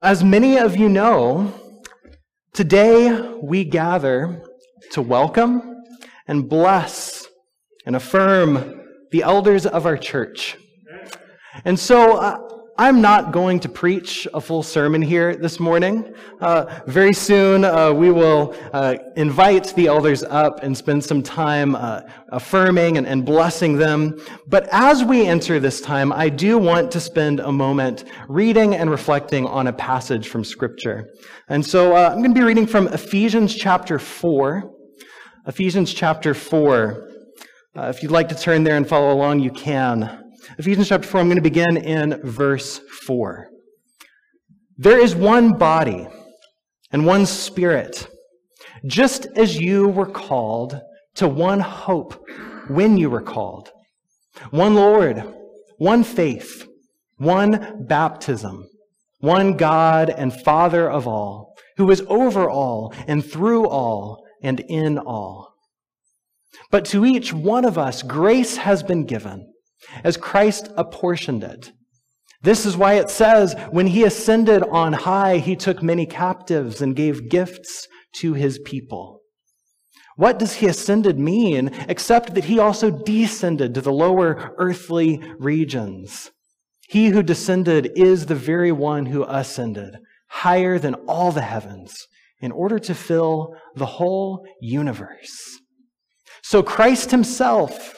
As many of you know, today we gather to welcome and bless and affirm the elders of our church. And so uh, I'm not going to preach a full sermon here this morning. Uh, very soon uh, we will uh, invite the elders up and spend some time uh, affirming and, and, blessing them. But as we enter this time, I do want to spend a moment reading and reflecting on a passage from Scripture. And so uh, I'm going to be reading from Ephesians chapter 4. Ephesians chapter 4. Uh, if you'd like to turn there and follow along, you can. Ephesians chapter 4, I'm going to begin in verse 4. There is one body and one spirit, just as you were called to one hope when you were called. One Lord, one faith, one baptism, one God and Father of all, who is over all and through all and in all. But to each one of us, grace has been given as Christ apportioned it. This is why it says, when he ascended on high, he took many captives and gave gifts to his people. What does he ascended mean except that he also descended to the lower earthly regions? He who descended is the very one who ascended higher than all the heavens in order to fill the whole universe. So Christ himself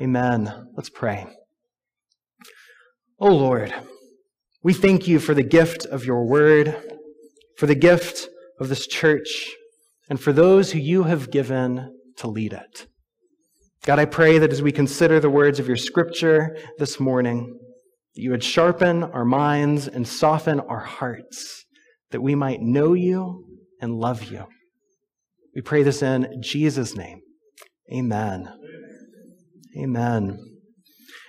Amen. Let's pray. Oh Lord, we thank you for the gift of your word, for the gift of this church, and for those who you have given to lead it. God, I pray that as we consider the words of your scripture this morning, that you would sharpen our minds and soften our hearts, that we might know you and love you. We pray this in Jesus' name. Amen. Amen.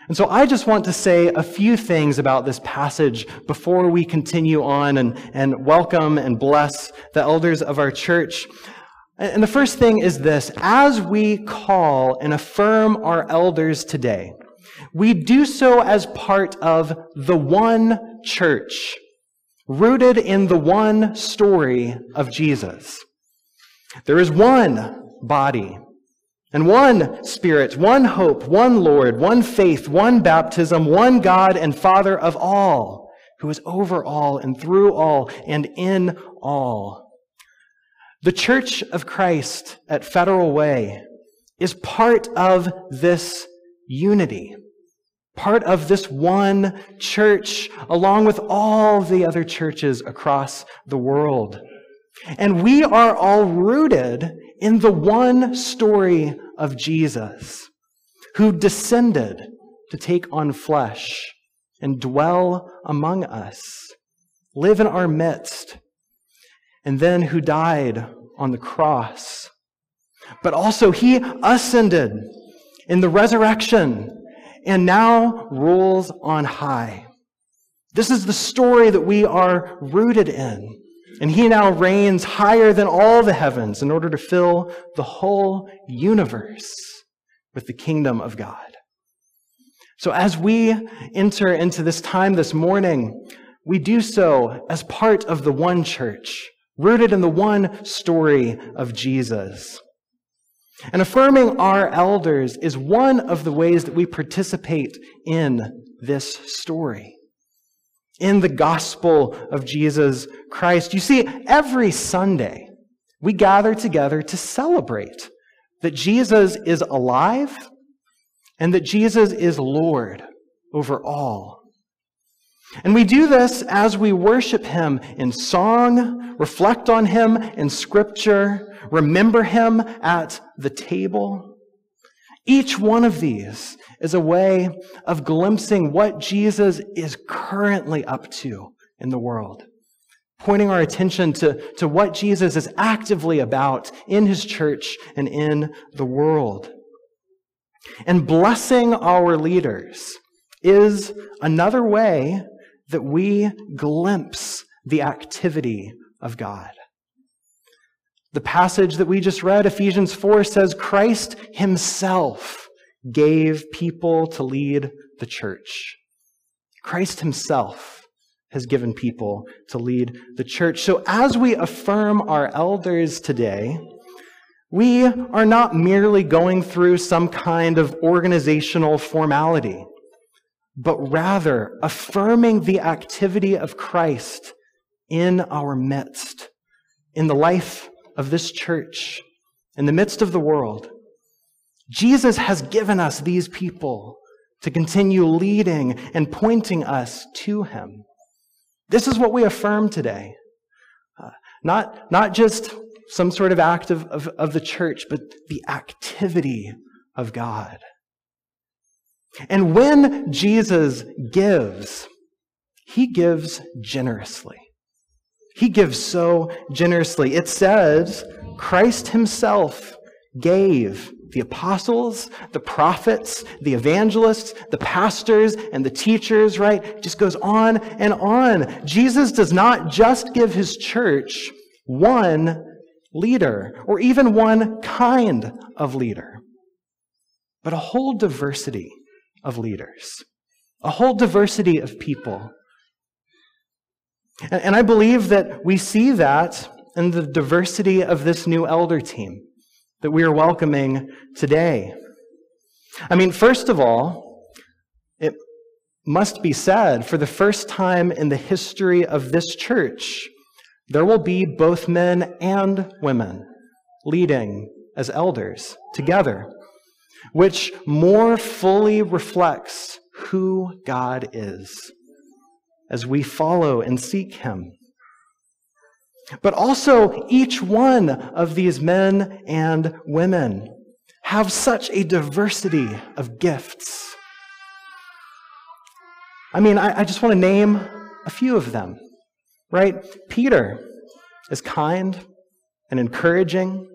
And so I just want to say a few things about this passage before we continue on and, and welcome and bless the elders of our church. And the first thing is this as we call and affirm our elders today, we do so as part of the one church, rooted in the one story of Jesus. There is one body and one Spirit, one hope, one Lord, one faith, one baptism, one God and Father of all, who is over all and through all and in all. The Church of Christ at Federal Way is part of this unity, part of this one church, along with all the other churches across the world. And we are all rooted in the one story of Jesus, who descended to take on flesh and dwell among us, live in our midst, and then who died on the cross. But also, he ascended in the resurrection and now rules on high. This is the story that we are rooted in. And he now reigns higher than all the heavens in order to fill the whole universe with the kingdom of God. So as we enter into this time this morning, we do so as part of the one church, rooted in the one story of Jesus. And affirming our elders is one of the ways that we participate in this story in the gospel of Jesus Christ. You see, every Sunday, we gather together to celebrate that Jesus is alive and that Jesus is Lord over all. And we do this as we worship Him in song, reflect on Him in Scripture, remember Him at the table. Each one of these is a way of glimpsing what Jesus is currently up to in the world, pointing our attention to, to what Jesus is actively about in his church and in the world. And blessing our leaders is another way that we glimpse the activity of God. The passage that we just read, Ephesians 4, says Christ himself gave people to lead the church. Christ himself has given people to lead the church. So as we affirm our elders today, we are not merely going through some kind of organizational formality, but rather affirming the activity of Christ in our midst, in the life of this church, in the midst of the world. Jesus has given us these people to continue leading and pointing us to him. This is what we affirm today. Uh, not, not just some sort of act of, of, of the church, but the activity of God. And when Jesus gives, he gives generously. He gives so generously. It says Christ himself gave the apostles, the prophets, the evangelists, the pastors, and the teachers, right? It just goes on and on. Jesus does not just give his church one leader or even one kind of leader, but a whole diversity of leaders, a whole diversity of people and, and I believe that we see that in the diversity of this new elder team that we are welcoming today. I mean, first of all, it must be said for the first time in the history of this church, there will be both men and women leading as elders together, which more fully reflects who God is as we follow and seek Him. But also, each one of these men and women have such a diversity of gifts. I mean, I, I just want to name a few of them, right? Peter is kind and encouraging.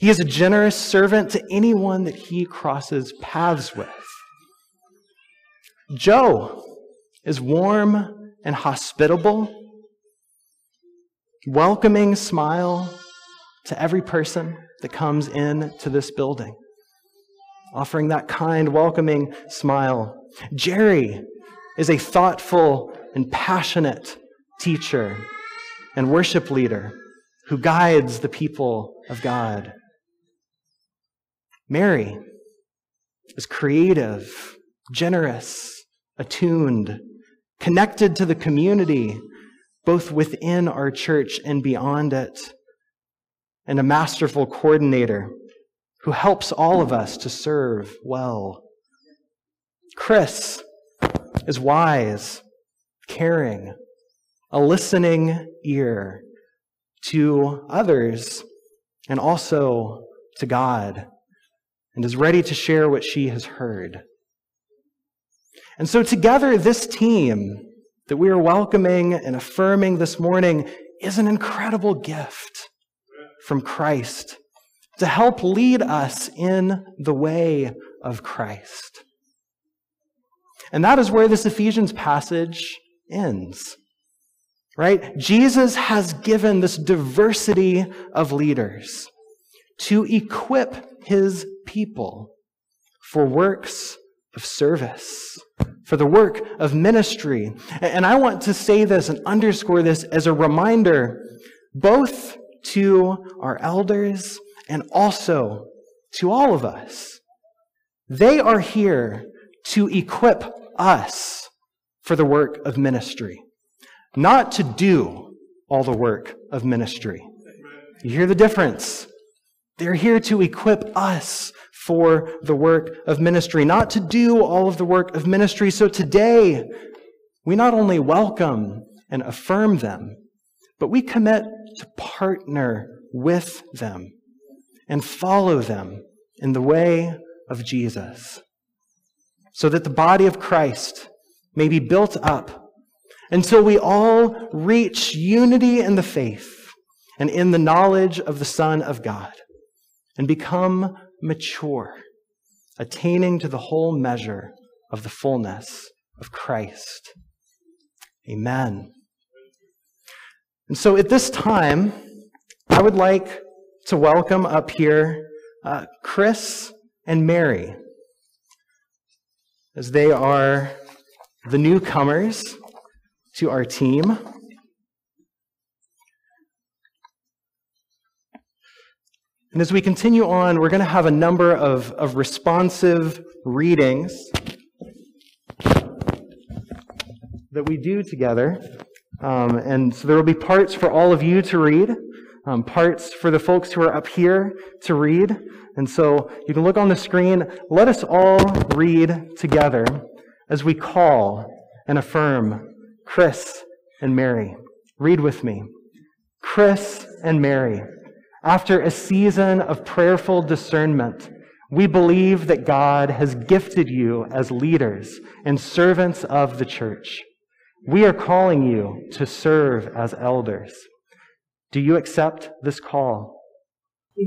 He is a generous servant to anyone that he crosses paths with. Joe is warm and hospitable, welcoming smile to every person that comes in to this building, offering that kind, welcoming smile. Jerry is a thoughtful and passionate teacher and worship leader who guides the people of God. Mary is creative, generous, attuned, connected to the community, both within our church and beyond it, and a masterful coordinator who helps all of us to serve well. Chris is wise, caring, a listening ear to others and also to God, and is ready to share what she has heard. And so, together, this team that we are welcoming and affirming this morning is an incredible gift from Christ to help lead us in the way of Christ. And that is where this Ephesians passage ends. Right? Jesus has given this diversity of leaders to equip his people for works of service, for the work of ministry. And I want to say this and underscore this as a reminder, both to our elders and also to all of us. They are here to equip us for the work of ministry, not to do all the work of ministry. You hear the difference? They're here to equip us for the work of ministry, not to do all of the work of ministry. So today, we not only welcome and affirm them, but we commit to partner with them and follow them in the way of Jesus so that the body of Christ may be built up until we all reach unity in the faith and in the knowledge of the Son of God and become mature, attaining to the whole measure of the fullness of Christ. Amen. And so at this time, I would like to welcome up here uh, Chris and Mary as they are the newcomers to our team. And as we continue on, we're going to have a number of, of responsive readings that we do together. Um, and so there will be parts for all of you to read, um, parts for the folks who are up here to read. And so you can look on the screen. Let us all read together as we call and affirm Chris and Mary. Read with me. Chris and Mary, after a season of prayerful discernment, we believe that God has gifted you as leaders and servants of the church. We are calling you to serve as elders. Do you accept this call? We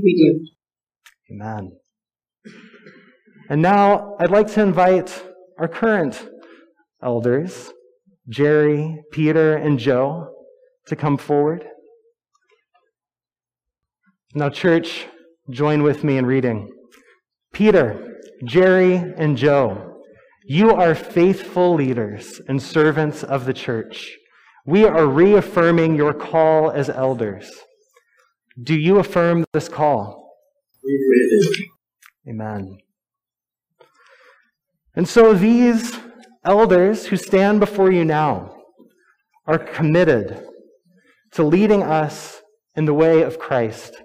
do. Amen. And now I'd like to invite our current elders, Jerry, Peter, and Joe, to come forward. Now, church, join with me in reading. Peter, Jerry, and Joe, you are faithful leaders and servants of the church. We are reaffirming your call as elders. Do you affirm this call? Amen. And so these elders who stand before you now are committed to leading us in the way of Christ.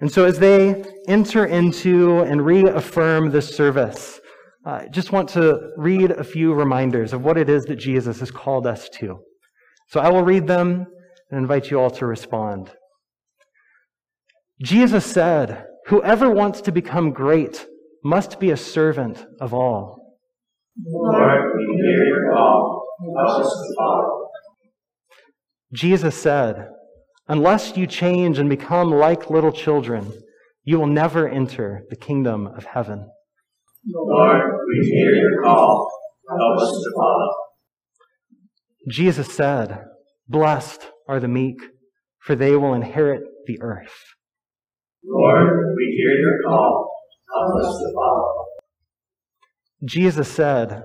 And so as they enter into and reaffirm this service, I just want to read a few reminders of what it is that Jesus has called us to. So I will read them and invite you all to respond. Jesus said, Whoever wants to become great must be a servant of all. Lord, we hear your call. Help us to follow. Jesus said, Unless you change and become like little children, you will never enter the kingdom of heaven. Lord, we hear your call. Help us to follow. Jesus said, Blessed are the meek, for they will inherit the earth. Lord, we hear your call. Help us to follow. Jesus said,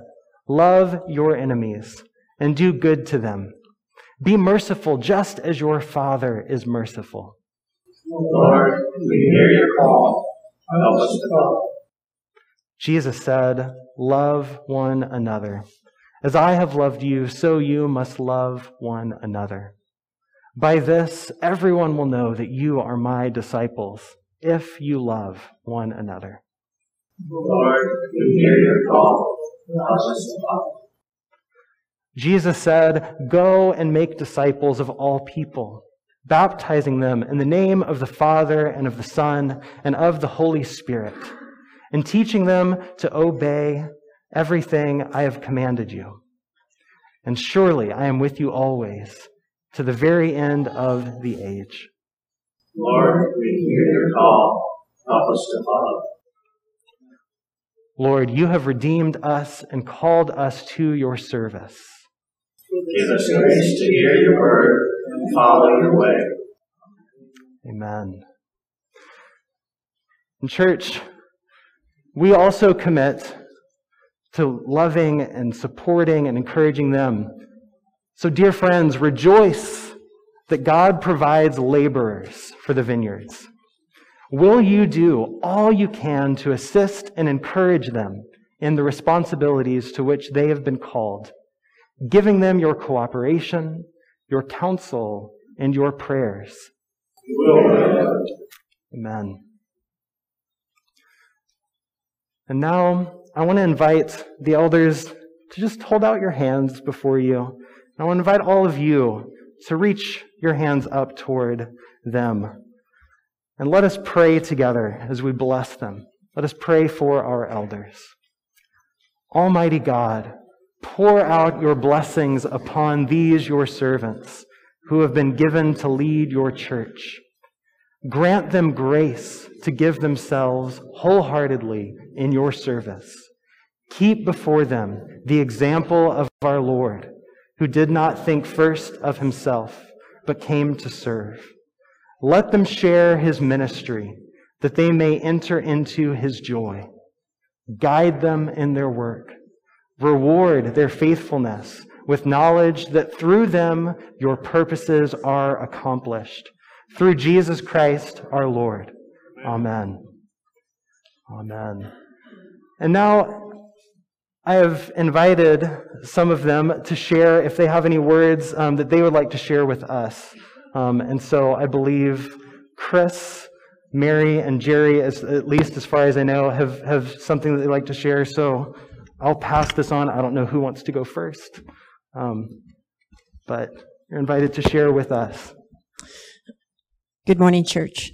Love your enemies and do good to them. Be merciful just as your Father is merciful. Lord, we hear your call. Help us to follow. Jesus said, Love one another. As I have loved you, so you must love one another. By this, everyone will know that you are my disciples, if you love one another. Lord, we hear your call. Help us to follow. Jesus said, Go and make disciples of all people, baptizing them in the name of the Father and of the Son and of the Holy Spirit and teaching them to obey everything I have commanded you. And surely I am with you always to the very end of the age. Lord, we hear your call. Help us to follow. Lord, you have redeemed us and called us to your service. Give us grace to hear your word and follow your way. Amen. In church, we also commit to loving and supporting and encouraging them. So, dear friends, rejoice that God provides laborers for the vineyards. Will you do all you can to assist and encourage them in the responsibilities to which they have been called, giving them your cooperation, your counsel, and your prayers? Amen. And now I want to invite the elders to just hold out your hands before you. I want to invite all of you to reach your hands up toward them. And let us pray together as we bless them. Let us pray for our elders. Almighty God, Pour out your blessings upon these your servants who have been given to lead your church. Grant them grace to give themselves wholeheartedly in your service. Keep before them the example of our Lord, who did not think first of himself, but came to serve. Let them share his ministry, that they may enter into his joy. Guide them in their work. Reward their faithfulness with knowledge that through them your purposes are accomplished. Through Jesus Christ our Lord. Amen. Amen. And now I have invited some of them to share if they have any words um, that they would like to share with us. Um, and so I believe Chris, Mary, and Jerry, as, at least as far as I know, have, have something that they'd like to share. So I'll pass this on. I don't know who wants to go first. Um, but you're invited to share with us. Good morning, church.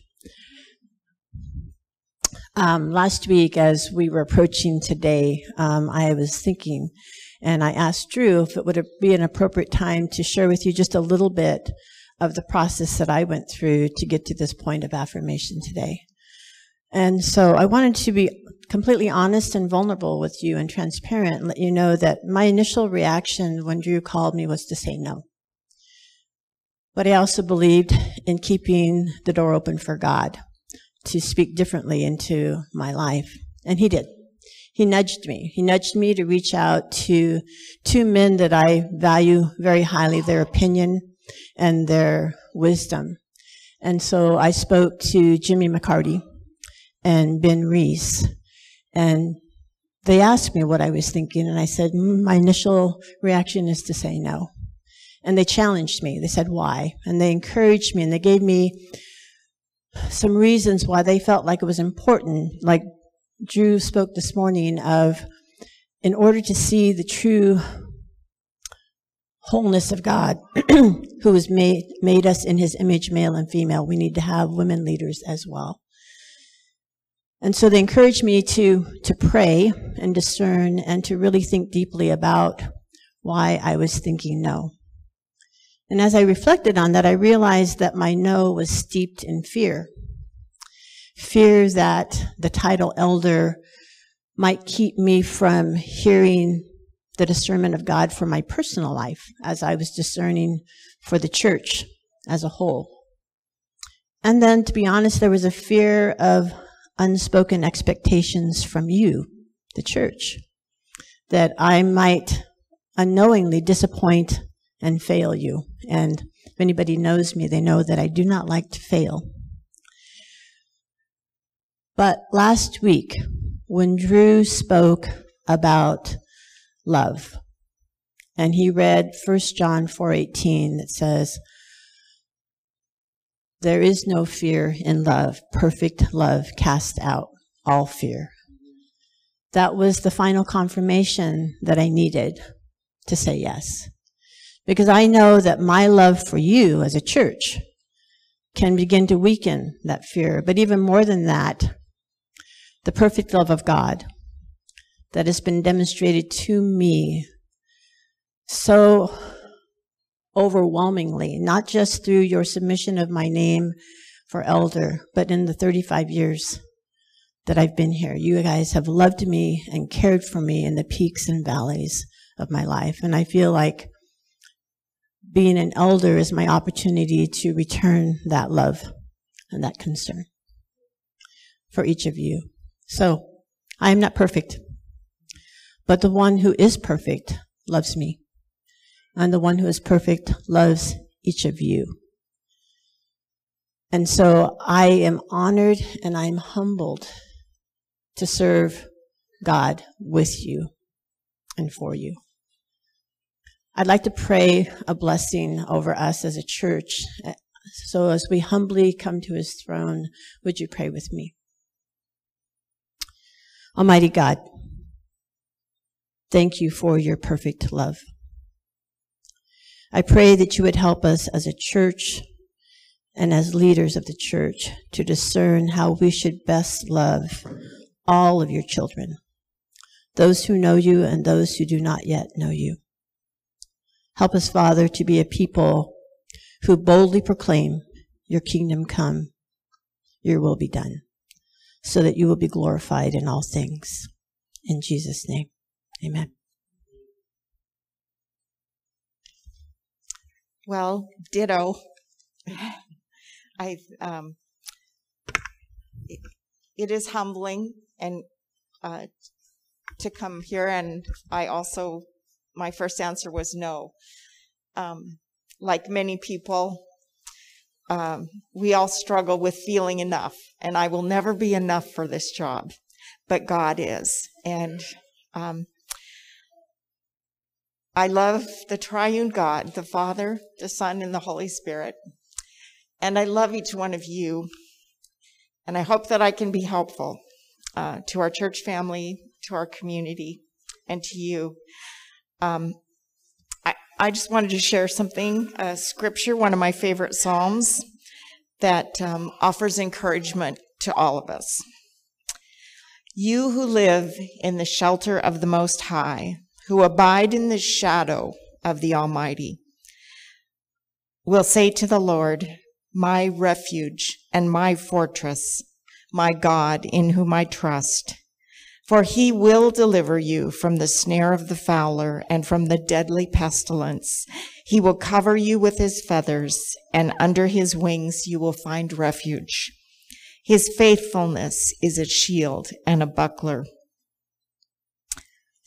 Um, last week, as we were approaching today, um, I was thinking, and I asked Drew if it would be an appropriate time to share with you just a little bit of the process that I went through to get to this point of affirmation today. And so I wanted to be completely honest and vulnerable with you and transparent and let you know that my initial reaction when Drew called me was to say no. But I also believed in keeping the door open for God to speak differently into my life. And he did. He nudged me. He nudged me to reach out to two men that I value very highly, their opinion and their wisdom. And so I spoke to Jimmy McCarty and Ben Reese. And they asked me what I was thinking, and I said, mm, my initial reaction is to say no. And they challenged me. They said, why? And they encouraged me, and they gave me some reasons why they felt like it was important. Like Drew spoke this morning of, in order to see the true wholeness of God, who has made, made us in his image, male and female, we need to have women leaders as well. And so they encouraged me to, to pray and discern and to really think deeply about why I was thinking no. And as I reflected on that, I realized that my no was steeped in fear. Fear that the title elder might keep me from hearing the discernment of God for my personal life as I was discerning for the church as a whole. And then, to be honest, there was a fear of unspoken expectations from you, the church, that I might unknowingly disappoint and fail you. And if anybody knows me, they know that I do not like to fail. But last week, when Drew spoke about love, and he read 1 John 4:18 that says, there is no fear in love. Perfect love casts out all fear. That was the final confirmation that I needed to say yes. Because I know that my love for you as a church can begin to weaken that fear. But even more than that, the perfect love of God that has been demonstrated to me so overwhelmingly, not just through your submission of my name for elder, but in the 35 years that I've been here. You guys have loved me and cared for me in the peaks and valleys of my life. And I feel like being an elder is my opportunity to return that love and that concern for each of you. So I am not perfect, but the one who is perfect loves me and the one who is perfect loves each of you. And so I am honored and I'm humbled to serve God with you and for you. I'd like to pray a blessing over us as a church. So as we humbly come to his throne, would you pray with me? Almighty God, thank you for your perfect love. I pray that you would help us as a church and as leaders of the church to discern how we should best love all of your children, those who know you and those who do not yet know you. Help us, Father, to be a people who boldly proclaim, Your kingdom come, Your will be done, so that you will be glorified in all things. In Jesus' name, amen. Well, ditto. I um, it, it is humbling and uh, to come here, and I also my first answer was no. Um, like many people, um, we all struggle with feeling enough, and I will never be enough for this job, but God is, and um, I love the triune God, the Father, the Son, and the Holy Spirit. And I love each one of you. And I hope that I can be helpful uh, to our church family, to our community, and to you. Um, I, I just wanted to share something, a scripture, one of my favorite Psalms, that um, offers encouragement to all of us. You who live in the shelter of the Most High, who abide in the shadow of the Almighty will say to the Lord, My refuge and my fortress, my God in whom I trust. For he will deliver you from the snare of the fowler and from the deadly pestilence. He will cover you with his feathers, and under his wings you will find refuge. His faithfulness is a shield and a buckler.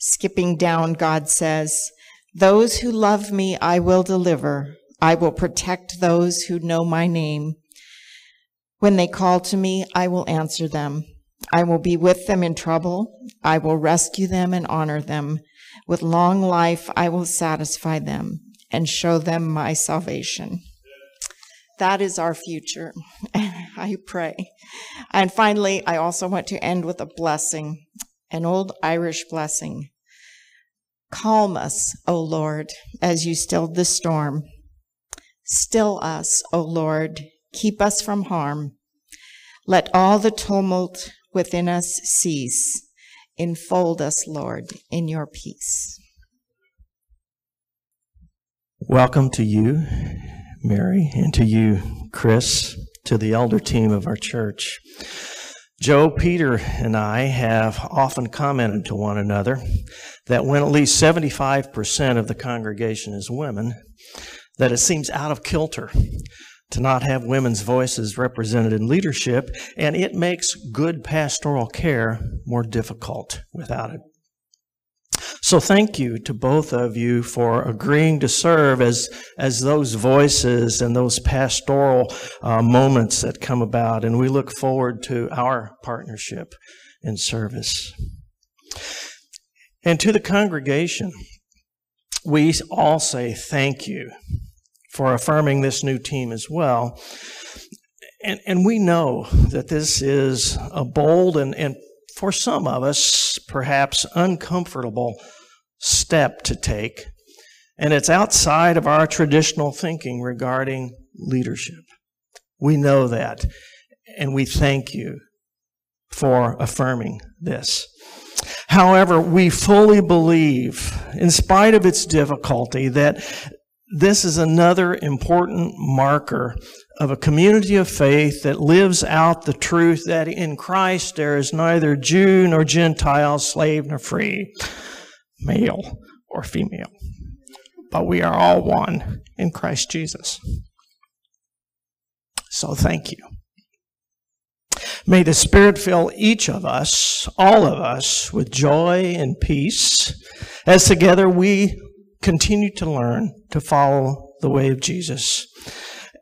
Skipping down, God says, Those who love me, I will deliver. I will protect those who know my name. When they call to me, I will answer them. I will be with them in trouble. I will rescue them and honor them. With long life, I will satisfy them and show them my salvation. That is our future. I pray. And finally, I also want to end with a blessing, an old Irish blessing. Calm us, O Lord, as you stilled the storm. Still us, O Lord, keep us from harm. Let all the tumult within us cease. Enfold us, Lord, in your peace. Welcome to you, Mary, and to you, Chris, to the elder team of our church. Joe, Peter, and I have often commented to one another that when at least 75% of the congregation is women, that it seems out of kilter to not have women's voices represented in leadership, and it makes good pastoral care more difficult without it. So thank you to both of you for agreeing to serve as, as those voices and those pastoral uh, moments that come about. And we look forward to our partnership in service. And to the congregation, we all say thank you for affirming this new team as well. And, and we know that this is a bold and, and for some of us, perhaps uncomfortable step to take. And it's outside of our traditional thinking regarding leadership. We know that. And we thank you for affirming this. However, we fully believe, in spite of its difficulty, that this is another important marker of a community of faith that lives out the truth that in Christ there is neither Jew nor Gentile, slave nor free, male or female, but we are all one in Christ Jesus. So thank you. May the Spirit fill each of us, all of us, with joy and peace as together we continue to learn to follow the way of Jesus.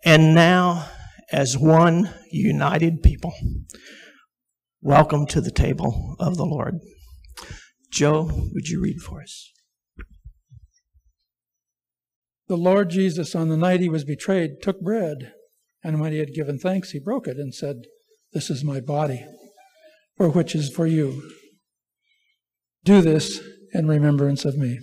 And now, as one united people, welcome to the table of the Lord. Joe, would you read for us? The Lord Jesus, on the night he was betrayed, took bread, and when he had given thanks, he broke it and said, This is my body, for which is for you. Do this in remembrance of me.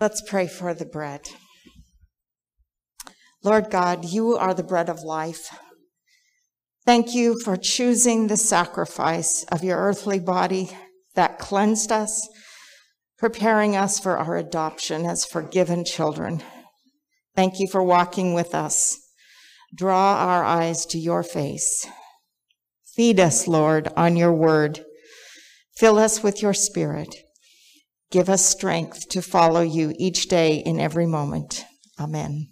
Let's pray for the bread. Lord God, you are the bread of life. Thank you for choosing the sacrifice of your earthly body that cleansed us, preparing us for our adoption as forgiven children. Thank you for walking with us. Draw our eyes to your face. Feed us, Lord, on your word. Fill us with your spirit. Give us strength to follow you each day in every moment. Amen.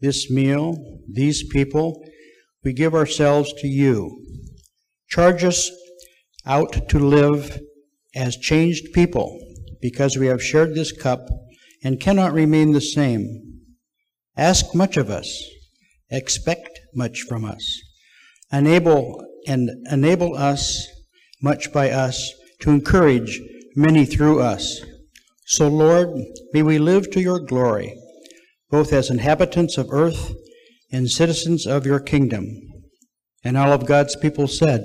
this meal, these people, we give ourselves to you. Charge us out to live as changed people because we have shared this cup and cannot remain the same. Ask much of us, expect much from us, enable and enable us much by us to encourage many through us. So, Lord, may we live to your glory, both as inhabitants of earth and citizens of your kingdom. And all of God's people said,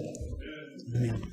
Amen.